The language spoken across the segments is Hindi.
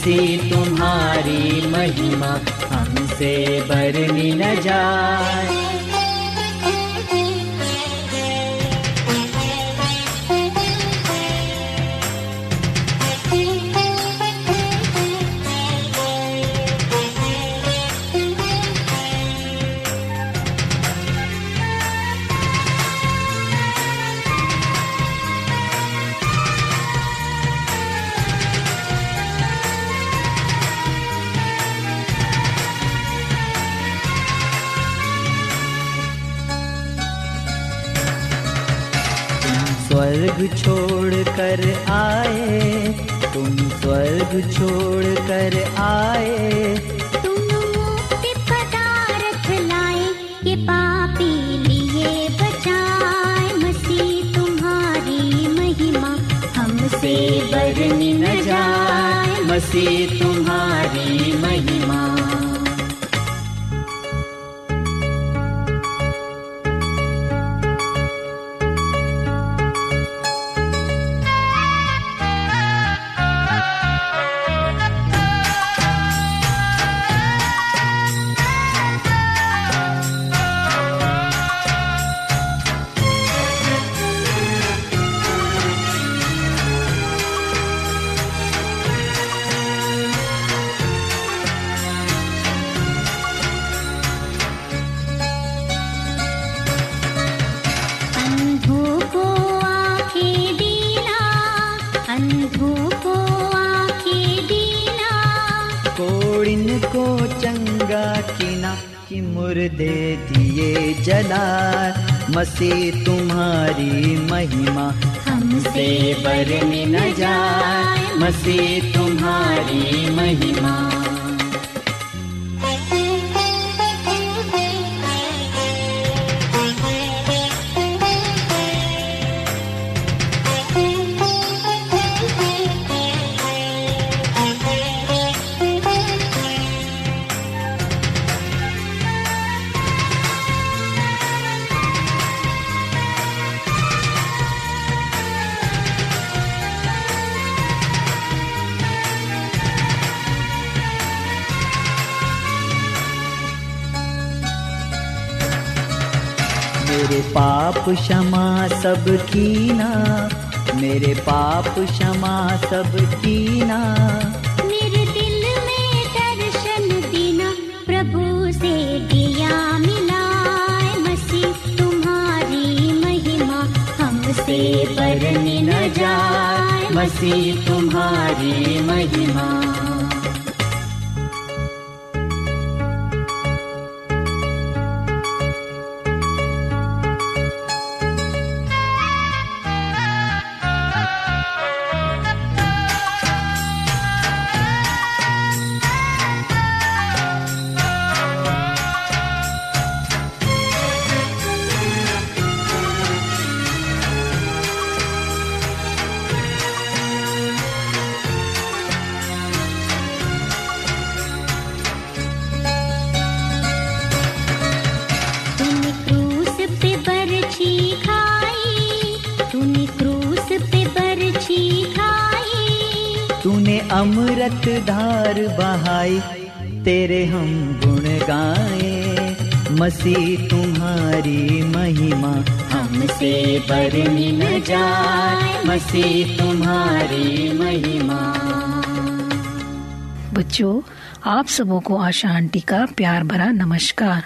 मसीह तुम्हारी महिमा हमसे बरनी न जाए। स्वर्ग छोड़ कर आए तुम स्वर्ग छोड़ कर आए। तुम मुक्ति पदार्थ लाए ये पापी लिए बचाए। मसीह तुम्हारी महिमा हमसे बरनी न जाए। मसीह तुम्हारी महिमा। मसीह तुम्हारी महिमा। हमसे बरने न जाए मसीह तुम्हारी महिमा। पाप क्षमा सब कीना मेरे पाप क्षमा सब कीना मेरे दिल में दर्शन देना, प्रभु से दिया मिलाए मसीह, तुम्हारी महिमा हमसे बरनी न जाए। मसीह, तुम्हारी महिमा। बहाई तेरे हम गुण गाए। मसीह तुम्हारी महिमा हमसे बरनी न जाए। मसीह तुम्हारी महिमा। बच्चों, आप सबों को आशा आंटी का प्यार भरा नमस्कार।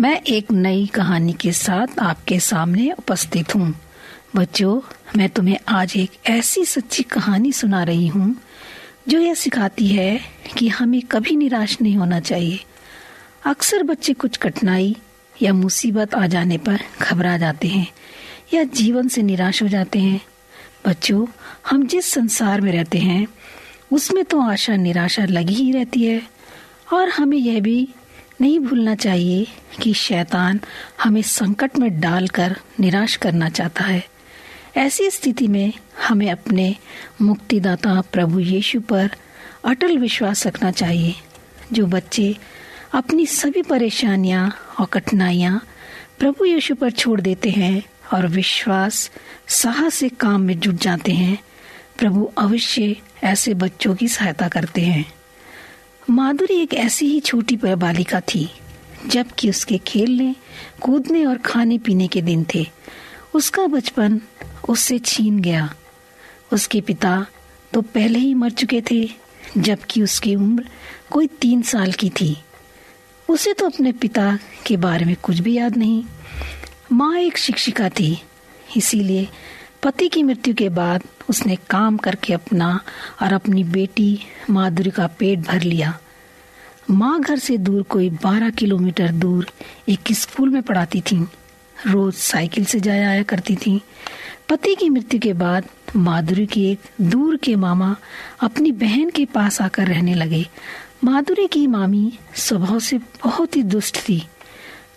मैं एक नई कहानी के साथ आपके सामने उपस्थित हूँ। बच्चों, मैं तुम्हें आज एक ऐसी सच्ची कहानी सुना रही हूँ जो यह सिखाती है कि हमें कभी निराश नहीं होना चाहिए। अक्सर बच्चे कुछ कठिनाई या मुसीबत आ जाने पर घबरा जाते हैं या जीवन से निराश हो जाते हैं। बच्चों, हम जिस संसार में रहते हैं, उसमें तो आशा निराशा लगी ही रहती है। और हमें यह भी नहीं भूलना चाहिए कि शैतान हमें संकट में डालकर निराश करना चाहता है। ऐसी स्थिति में हमें अपने मुक्तिदाता प्रभु यीशु पर अटल विश्वास रखना चाहिए, जो बच्चे अपनी सभी परेशानियाँ और कठिनाइयाँ प्रभु यीशु पर छोड़ देते हैं और विश्वास साहस से काम में जुट जाते हैं। प्रभु अवश्य ऐसे बच्चों की सहायता करते हैं। माधुरी एक ऐसी ही छोटी बालिका थी, जबकि उसके खेलने, कूदने और खाने पीने के दिन थे। उसका बचपन उससे छीन गया। उसके पिता तो पहले ही मर चुके थे, जबकि उसकी उम्र कोई तीन साल की थी। उसे तो अपने पिता के बारे में कुछ भी याद नहीं। माँ एक शिक्षिका थी, इसीलिए पति की मृत्यु के बाद उसने काम करके अपना और अपनी बेटी माधुरी का पेट भर लिया। माँ घर से दूर कोई बारह किलोमीटर दूर एक स्कूल में पढ़ाती थी। रोज साइकिल से जाया आया करती थी। पति की मृत्यु के बाद माधुरी की एक दूर के मामा अपनी बहन के पास आकर रहने लगे। माधुरी की मामी स्वभाव से बहुत ही दुष्ट थी।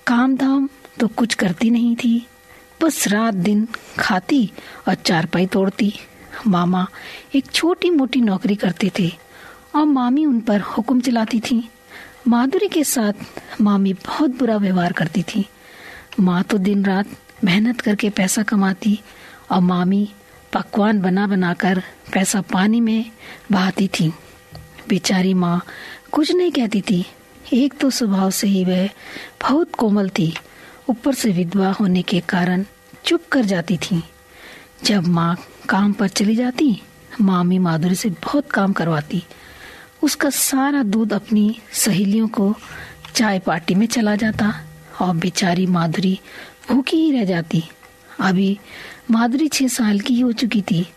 काम धाम तो कुछ करती नहीं थी, बस रात दिन खाती और चारपाई तोड़ती। मामा एक छोटी मोटी नौकरी करते थे और मामी उन पर हुक्म चलाती थी। माधुरी के साथ मामी बहुत बुरा व्यवहार करती थी। माँ तो दिन रात मेहनत करके पैसा कमाती और मामी पकवान बना बनाकर पैसा पानी में बहाती थी। बेचारी माँ कुछ नहीं कहती थी। एक तो स्वभाव से ही वह बहुत कोमल थी। ऊपर से विधवा होने के कारण चुप कर जाती थी। जब माँ काम पर चली जाती, मामी माधुरी से बहुत काम करवाती। उसका सारा दूध अपनी सहेलियों को चाय पार्टी में चला जाता और बेचारी माधुरी भूखी ही रह जाती। अभी माधुरी छह साल की हो चुकी थी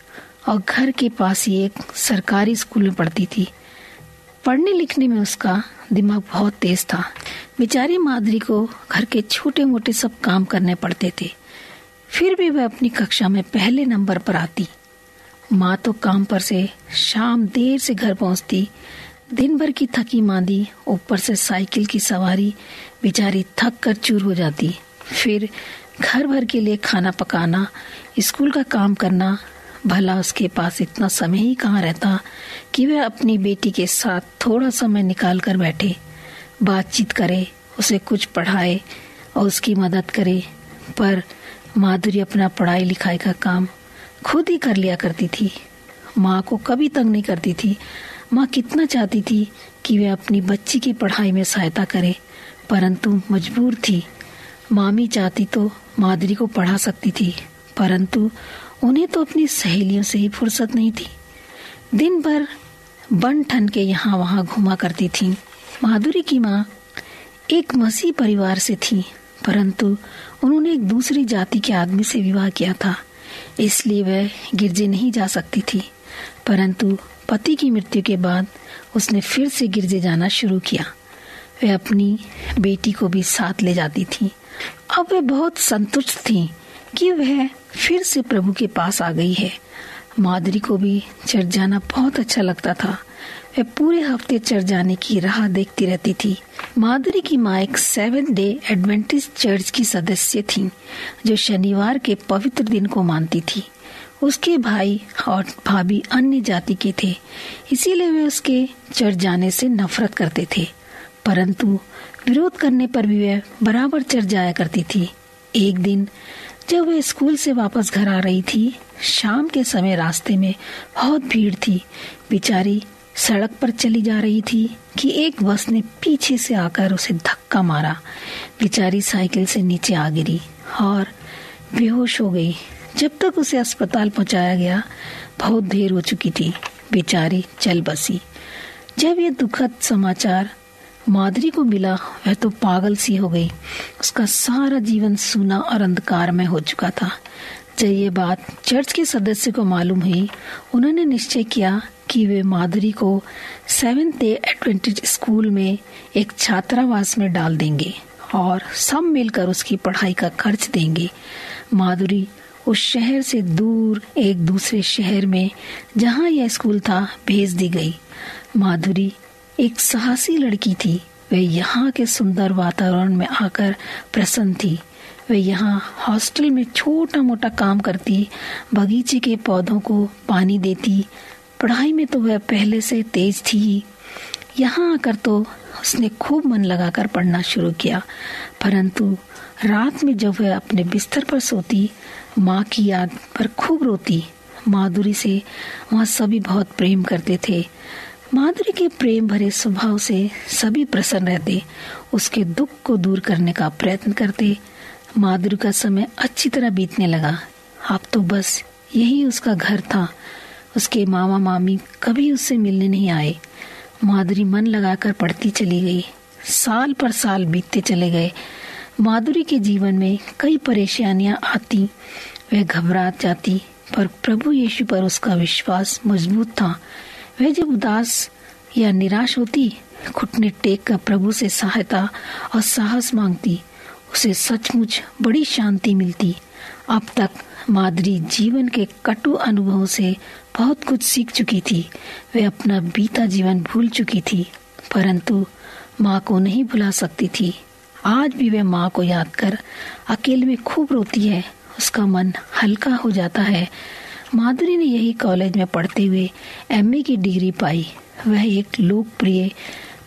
और घर के पास ही एक सरकारी स्कूल में पढ़ती थी। पढ़ने लिखने में उसका दिमाग बहुत तेज था। बेचारी माधुरी को घर के छोटे मोटे सब काम करने पड़ते थे। फिर भी वह अपनी कक्षा में पहले नंबर पर आती। माँ तो काम पर से शाम देर से घर पहुँचती। दिन भर की थकी मांदी, ऊपर से साइकिल की सवारी, बेचारी थक कर चूर हो जाती। फिर घर भर के लिए खाना पकाना, स्कूल का काम करना, भला उसके पास इतना समय ही कहाँ रहता कि वह अपनी बेटी के साथ थोड़ा समय निकाल कर बैठे, बातचीत करे, उसे कुछ पढ़ाए और उसकी मदद करे। पर माधुरी अपना पढ़ाई लिखाई का काम खुद ही कर लिया करती थी। माँ को कभी तंग नहीं करती थी। माँ कितना चाहती थी कि वह अपनी बच्ची की पढ़ाई में सहायता करे, परंतु मजबूर थी। मामी चाहती तो माधुरी को पढ़ा सकती थी, परंतु उन्हें तो अपनी सहेलियों से ही फुर्सत नहीं थी। दिन भर बन ठन के यहाँ वहाँ घुमा करती थी। माधुरी की माँ एक मसीह परिवार से थी, परंतु उन्होंने एक दूसरी जाति के आदमी से विवाह किया था, इसलिए वह गिरजे नहीं जा सकती थी। परंतु पति की मृत्यु के बाद उसने फिर से गिरजे जाना शुरू किया। वह अपनी बेटी को भी साथ ले जाती थी। अब वे बहुत संतुष्ट थी कि वह फिर से प्रभु के पास आ गई है। माधुरी को भी चर्च जाना बहुत अच्छा लगता था। वह पूरे हफ़्ते चर्च जाने की राह देखती रहती थी। माधुरी की माँ एक सेवन डे एडवेंटिस्ट चर्च की सदस्य थी, जो शनिवार के पवित्र दिन को मानती थी। उसके भाई और भाभी अन्य जाति के थे, इसीलिए वे उसके चर्च जाने से नफरत करते थे। परंतु विरोध करने पर भी वह बराबर चर्च जाया करती थी। एक दिन, जब वह स्कूल से वापस घर आ रही थी, शाम के समय रास्ते में बहुत भीड़ थी। बेचारी सड़क पर चली जा रही थी कि एक बस ने पीछे से आकर उसे धक्का मारा। बेचारी साइकिल से नीचे आ गिरी और बेहोश हो गई। जब तक उसे अस्पताल पहुँचाया गया, बहुत देर हो चुकी थी। बेचारी चल बसी। जब ये दुखद समाचार माधुरी को मिला, वह तो पागल सी हो गई। उसका सारा जीवन सूना और अंधकार में हो चुका था। जब ये बात चर्च के सदस्य को मालूम हुई, उन्होंने निश्चय किया कि वे माधुरी को सेवेंथ डे एडवेंटेज स्कूल में एक छात्रावास में डाल देंगे और सब मिलकर उसकी पढ़ाई का खर्च देंगे। माधुरी उस शहर से दूर एक दूसरे शहर में, जहाँ यह स्कूल था, भेज दी गई। माधुरी एक साहसी लड़की थी। वे यहाँ के सुंदर वातावरण में आकर प्रसन्न थी। वे यहाँ हॉस्टल में छोटा मोटा काम करती, बगीचे के पौधों को पानी देती। पढ़ाई में तो वह पहले से तेज थी। ही यहाँ आकर तो उसने खूब मन लगाकर पढ़ना शुरू किया। परंतु रात में जब वह अपने बिस्तर पर सोती, माँ की याद पर खूब रोती। माधुरी से वहाँ सभी बहुत प्रेम करते थे। माधुरी के प्रेम भरे स्वभाव से सभी प्रसन्न रहते, उसके दुख को दूर करने का प्रयत्न करते। माधुरी का समय अच्छी तरह बीतने लगा। अब तो बस यही उसका घर था। उसके मामा मामी कभी उससे मिलने नहीं आए। माधुरी मन लगाकर पढ़ती चली गई। साल पर साल बीतते चले गए। माधुरी के जीवन में कई परेशानियाँ आती, वह घबरा जाती, पर प्रभु यीशु पर उसका विश्वास मज़बूत था। वह जब उदास या निराश होती, घुटने टेक कर प्रभु से सहायता और साहस मांगती, उसे सचमुच बड़ी शांति मिलती। अब तक माधुरी जीवन के कटु अनुभवों से बहुत कुछ सीख चुकी थी। वे अपना बीता जीवन भूल चुकी थी, परंतु माँ को नहीं भुला सकती थी। आज भी वह माँ को याद कर अकेले में खूब रोती है। उसका मन हल्का हो जाता है। माधुरी ने यही कॉलेज में पढ़ते हुए एमए की डिग्री पाई। वह एक लोकप्रिय,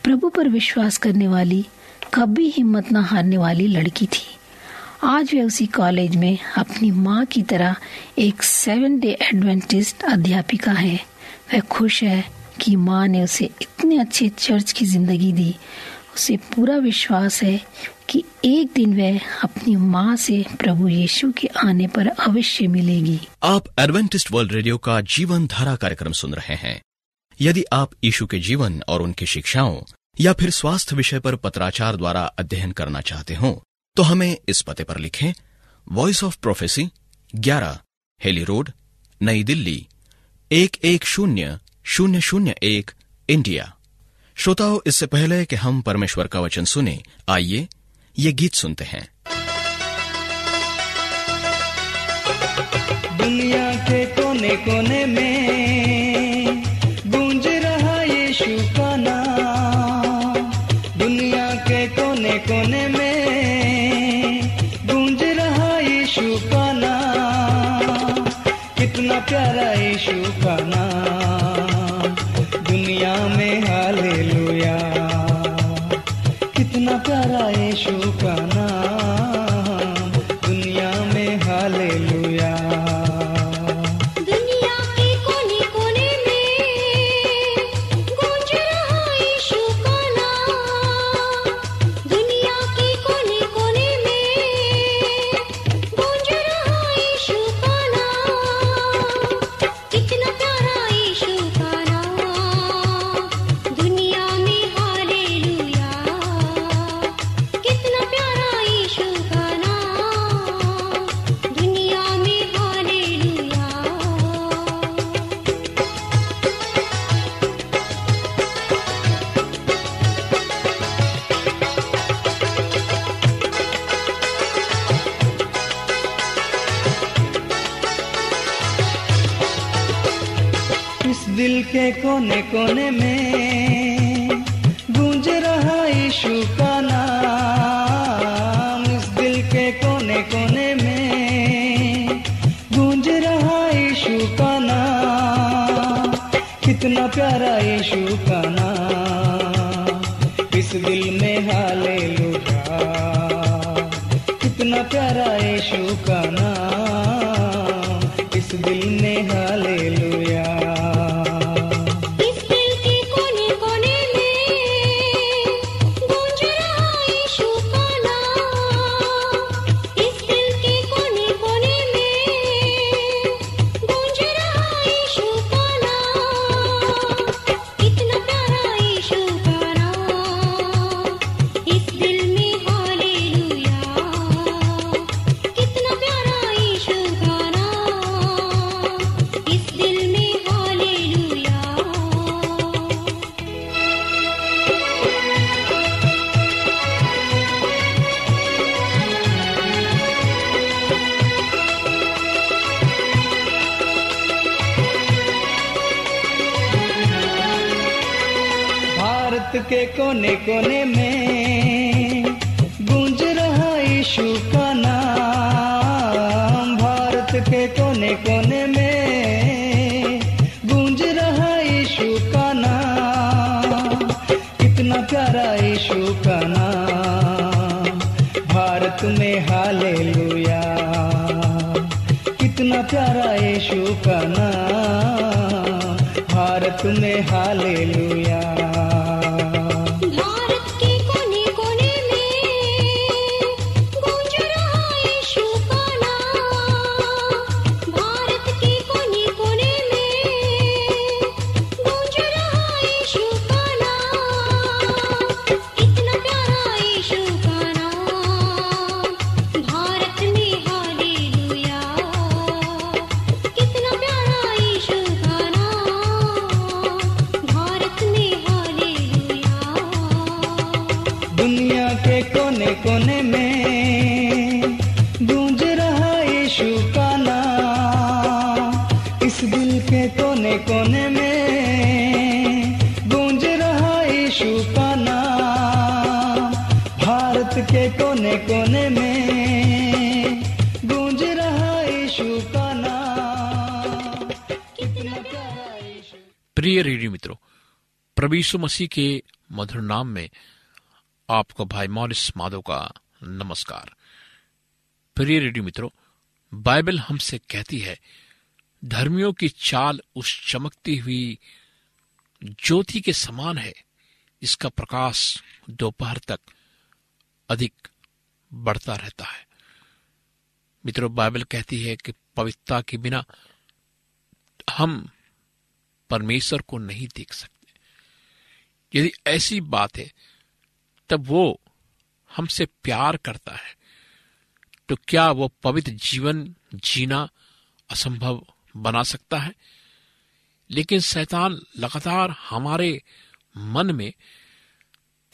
प्रभु पर विश्वास करने वाली, कभी हिम्मत न हारने वाली लड़की थी। आज वह उसी कॉलेज में अपनी माँ की तरह एक सेवन डे एडवेंटिस्ट अध्यापिका है। वह खुश है कि माँ ने उसे इतने अच्छे चर्च की ज़िंदगी दी। उसे पूरा विश्वास है कि एक दिन वह अपनी माँ से प्रभु यीशु के आने पर अवश्य मिलेगी। आप एडवेंटिस्ट वर्ल्ड रेडियो का जीवन धारा कार्यक्रम सुन रहे हैं। यदि आप यीशु के जीवन और उनकी शिक्षाओं या फिर स्वास्थ्य विषय पर पत्राचार द्वारा अध्ययन करना चाहते हो तो हमें इस पते पर लिखें voice of prophecy 11 Hailey road New Delhi, एक एक शून्य शून्य शून्य एक, इंडिया। श्रोताओं, इससे पहले कि हम परमेश्वर का वचन सुने, आइए ये गीत सुनते हैं। दुनिया के कोने कोने में गूंज रहा यीशु का नाम। दुनिया के कोने कोने में गूंज रहा यीशु का नाम। कितना प्यारा यीशु का नाम। दुनिया में हालेलुया कितना प्यारा यीशु के कोने कोने में गूंज रहा यीशु का नाम। इस दिल के कोने कोने में गूंज रहा यीशु का नाम। कितना प्यारा यीशु का यीशु का नाम। भारत में हालेलुया। कितना प्यारा यीशु का नाम। भारत में हालेलुया। के कोने कोने में गूंज रहा यीशु का नाम। भारत के कोने कोने में गूंज रहा प्रिय रेडियो मित्रों, प्रभु मसीह के मधुर नाम में आपको भाई मॉरिस माधव का नमस्कार। प्रिय रेडियो मित्रों, बाइबल हमसे कहती है धर्मियों की चाल उस चमकती हुई ज्योति के समान है, इसका प्रकाश दोपहर तक अधिक बढ़ता रहता है। मित्रों, बाइबल कहती है कि पवित्रता के बिना हम परमेश्वर को नहीं देख सकते। यदि ऐसी बात है, तब वो हमसे प्यार करता है। तो क्या वो पवित्र जीवन जीना असंभव बना सकता है। लेकिन शैतान लगातार हमारे मन में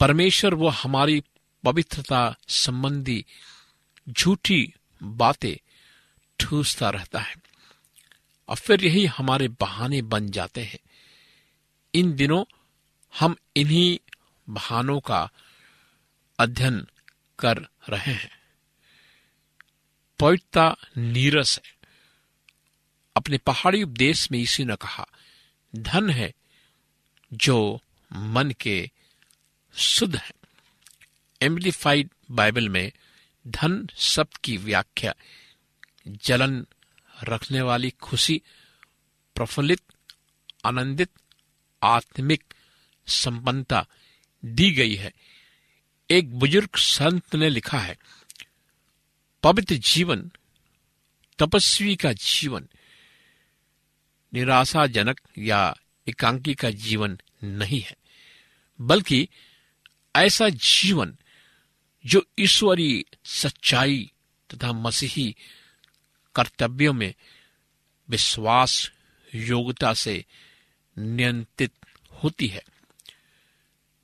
परमेश्वर, वो हमारी पवित्रता संबंधी झूठी बातें ठूसता रहता है। और फिर यही हमारे बहाने बन जाते हैं। इन दिनों हम इन्हीं बहानों का अध्ययन कर रहे हैं। पवित्रता नीरस है। अपने पहाड़ी उपदेश में इसी ने कहा, धन है जो मन के शुद्ध है। एम्प्लीफाइड बाइबल में धन शब्द की व्याख्या, जलन रखने वाली खुशी, प्रफुल्लित, आनंदित, आत्मिक संपन्नता दी गई है। एक बुज़ुर्ग संत ने लिखा है, पवित्र जीवन, तपस्वी का जीवन निराशाजनक या एकांकी का जीवन नहीं है, बल्कि ऐसा जीवन जो ईश्वरीय सच्चाई तथा मसीही कर्तव्यों में विश्वास योग्यता से नियंत्रित होती है।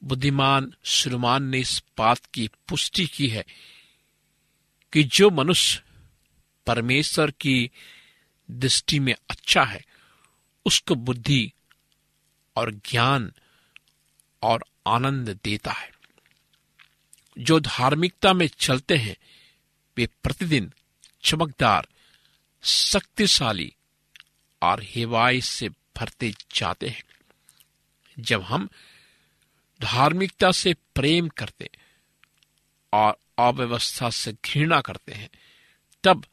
बुद्धिमान सुलेमान ने इस बात की पुष्टि की है कि जो मनुष्य परमेश्वर की दृष्टि में अच्छा है उसको बुद्धि और ज्ञान और आनंद देता है। जो धार्मिकता में चलते हैं, वे प्रतिदिन चमकदार, शक्तिशाली और हेवाई से भरते जाते हैं। जब हम धार्मिकता से प्रेम करते और अव्यवस्था से घृणा करते हैं, तब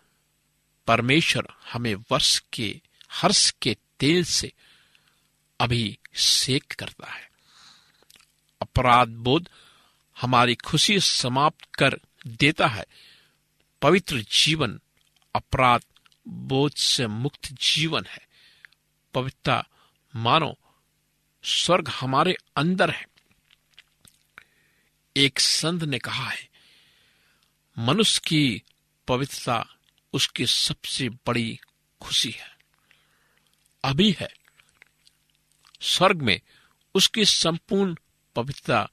परमेश्वर हमें वर्ष के, हर्ष के तेल से अभिषेक करता है। अपराध बोध हमारी खुशी समाप्त कर देता है। पवित्र जीवन अपराध बोध से मुक्त जीवन है। पवित्रता मानो, स्वर्ग हमारे अंदर है। एक संत ने कहा है, मनुष्य की पवित्रता उसकी सबसे बड़ी खुशी है। अभी है। स्वर्ग में उसकी संपूर्ण पवित्रता,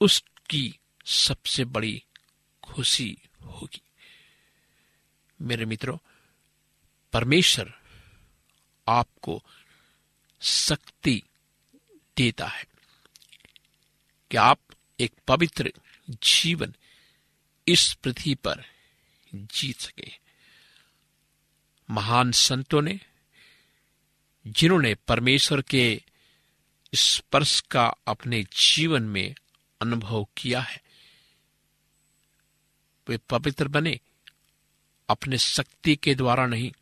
उसकी सबसे बड़ी खुशी होगी। मेरे मित्रों, परमेश्वर आपको शक्ति देता है कि आप एक पवित्र जीवन इस पृथ्वी पर जीत सके। महान संतों ने जिन्होंने परमेश्वर के स्पर्श का अपने जीवन में अनुभव किया है, वे पवित्र बने, अपने शक्ति के द्वारा नहीं,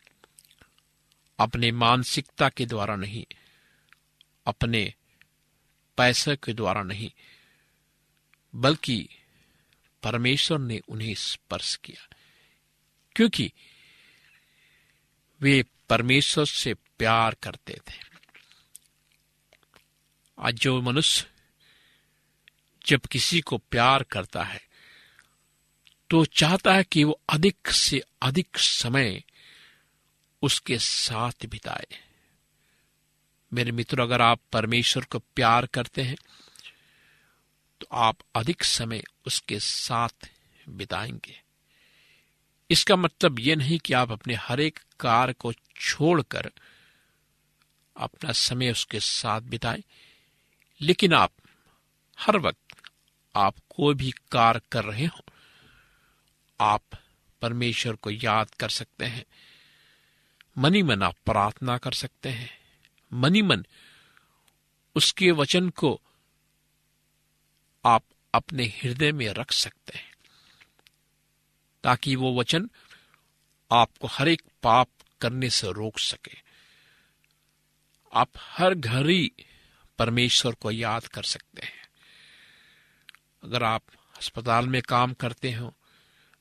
अपने मानसिकता के द्वारा नहीं, अपने पैसे के द्वारा नहीं, बल्कि परमेश्वर ने उन्हें स्पर्श किया। क्योंकि वे परमेश्वर से प्यार करते थे। आज जो मनुष्य जब किसी को प्यार करता है तो चाहता है कि वो अधिक से अधिक समय उसके साथ बिताए। मेरे मित्र, अगर आप परमेश्वर को प्यार करते हैं तो आप अधिक समय उसके साथ बिताएँगे। इसका मतलब यह नहीं कि आप अपने हर एक कार्य को छोड़कर अपना समय उसके साथ बिताएँ, लेकिन आप हर वक्त आप कोई भी कार्य कर रहे हो, आप परमेश्वर को याद कर सकते हैं, मनी मन आप प्रार्थना कर सकते हैं, मनी मन उसके वचन को आप अपने हृदय में रख सकते हैं। ताकि वो वचन आपको हर एक पाप करने से रोक सके। आप हर घड़ी परमेश्वर को याद कर सकते हैं। अगर आप अस्पताल में काम करते हो,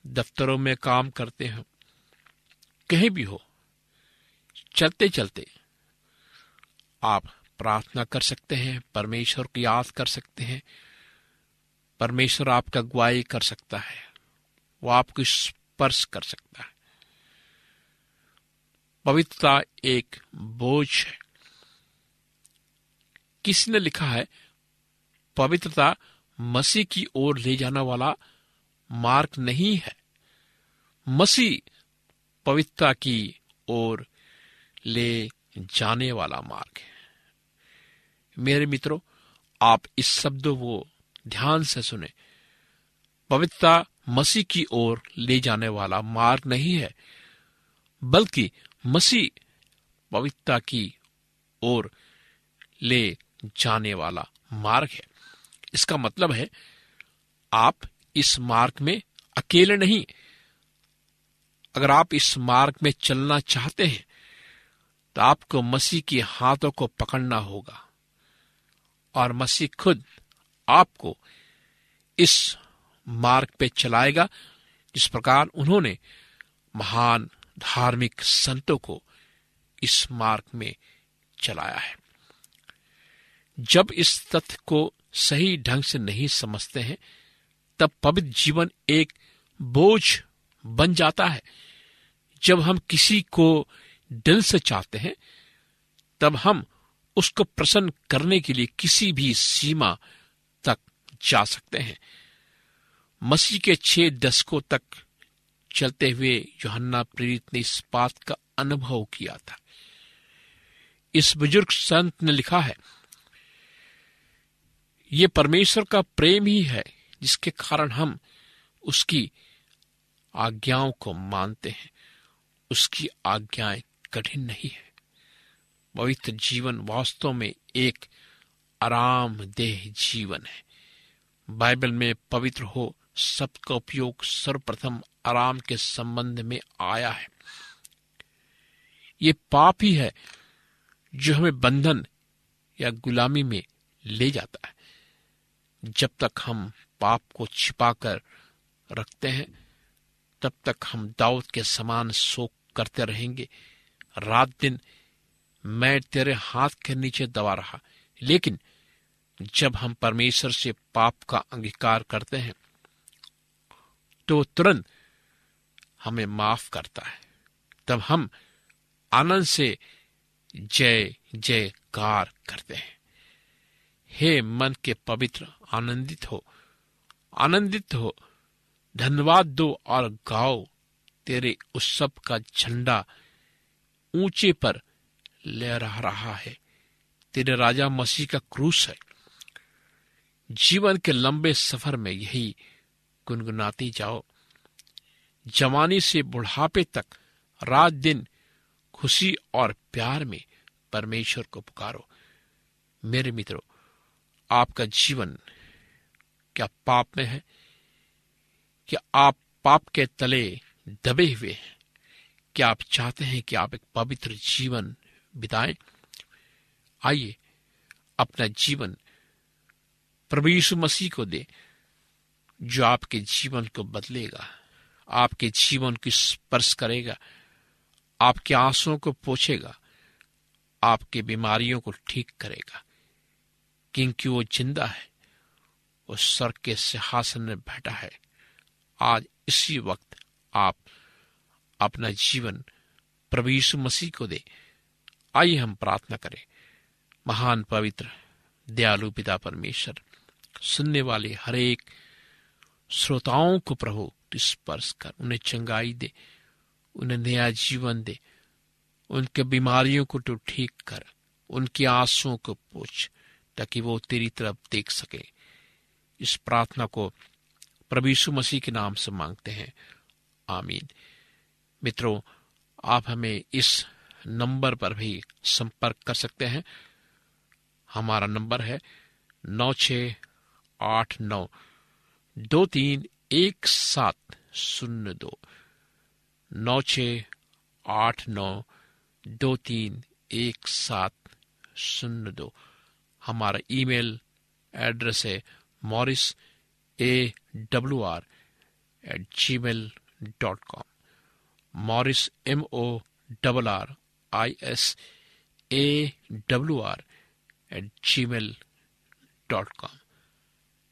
दफ्तरों में काम करते हो, कहीं भी हो चलते चलते आप प्रार्थना कर सकते हैं, परमेश्वर को याद कर सकते हैं, परमेश्वर आपका अगुवाई कर सकता है। वो आपको स्पर्श कर सकता है। पवित्रता एक बोझ है। किसी ने लिखा है, पवित्रता मसीह की ओर ले जाने वाला मार्ग नहीं है। मसीह पवित्रता की ओर ले जाने वाला मार्ग है। मेरे मित्रों, आप इस शब्दों को ध्यान से सुने। पवित्रता मसीह की ओर ले जाने वाला मार्ग नहीं है, बल्कि मसीह पवित्रता की ओर ले जाने वाला मार्ग है। इसका मतलब है, आप इस मार्ग में अकेले नहीं। अगर आप इस मार्ग में चलना चाहते हैं तो आपको मसीह के हाथों को पकड़ना होगा, और मसीह खुद आपको इस मार्ग पे चलाएगा जिस प्रकार उन्होंने महान धार्मिक संतों को इस मार्ग में चलाया है। जब इस तथ्य को सही ढंग से नहीं समझते हैं, तब पवित्र जीवन एक बोझ बन जाता है। जब हम किसी को दिल से चाहते हैं, तब हम उसको प्रसन्न करने के लिए किसी भी सीमा तक जा सकते हैं। मसीह के छह दशकों तक चलते हुए योहन्ना प्रेरित ने इस बात का अनुभव किया था। इस बुज़ुर्ग संत ने लिखा है, ये परमेश्वर का प्रेम ही है जिसके कारण हम उसकी आज्ञाओं को मानते हैं। उसकी आज्ञाएँ कठिन नहीं है। पवित्र जीवन वास्तव में एक आरामदेह जीवन है। बाइबल में पवित्र हो शब्द का उपयोग सर्वप्रथम आराम के संबंध में आया है। ये पाप ही है जो हमें बंधन या गुलामी में ले जाता है। जब तक हम पाप को छिपाकर रखते हैं, तब तक हम दाऊद के समान शोक करते रहेंगे। रात दिन मैं तेरे हाथ के नीचे दबा रहा, लेकिन जब हम परमेश्वर से पाप का अंगीकार करते हैं तो तुरंत हमें माफ़ करता है। तब हम आनंद से जय, जयकार करते हैं। हे मन के पवित्र, आनंदित हो। आनंदित हो। धन्यवाद दो और गाओ तेरे उत्सव का झंडा ऊँचे पर लहरा रहा है। तेरे राजा मसीह का क्रूस है। जीवन के लंबे सफ़र में यही गुनगुनाती जाओ। जवानी से बुढ़ापे तक रात दिन खुशी और प्यार में परमेश्वर को पुकारो। मेरे मित्रों, आपका जीवन क्या पाप में है? क्या आप पाप के तले दबे हुए हैं? क्या आप चाहते हैं कि आप एक पवित्र जीवन बिताएँ? आइए, अपना जीवन प्रभु यीशु मसीह को दे। जो आपके जीवन को बदलेगा, आपके जीवन को स्पर्श करेगा, आपके आंसुओं को पोछेगा, आपके बीमारियों को ठीक करेगा। क्योंकि वो ज़िंदा है, वो स्वर्ग के सिंहासन में बैठा है। आज इसी वक्त आप अपना जीवन प्रभु यीशु मसीह को दे। आइए हम प्रार्थना करें। महान पवित्र, दयालु पिता परमेश्वर, सुनने वाले हरेक श्रोताओं को प्रभु स्पर्श कर, उन्हें चंगाई दे, उन्हें नया जीवन दे, उनके बीमारियों को तू ठीक कर, उनकी आंसुओं को पूछ, ताकि वो तेरी तरफ़ देख सके। इस प्रार्थना को प्रभु मसीह के नाम से मांगते हैं। आमीन। मित्रों, आप हमें इस नंबर पर भी संपर्क कर सकते हैं। हमारा नंबर है नौ छ आठ नौ। दो तीन एक सात शून्य दो। नौ छ आठ नौ दो तीन एक सात शून्य दो। हमारा ईमेल एड्रेस है Morris A W R at G mail dot com. Morris M O double R I S A W R at G mail dot com.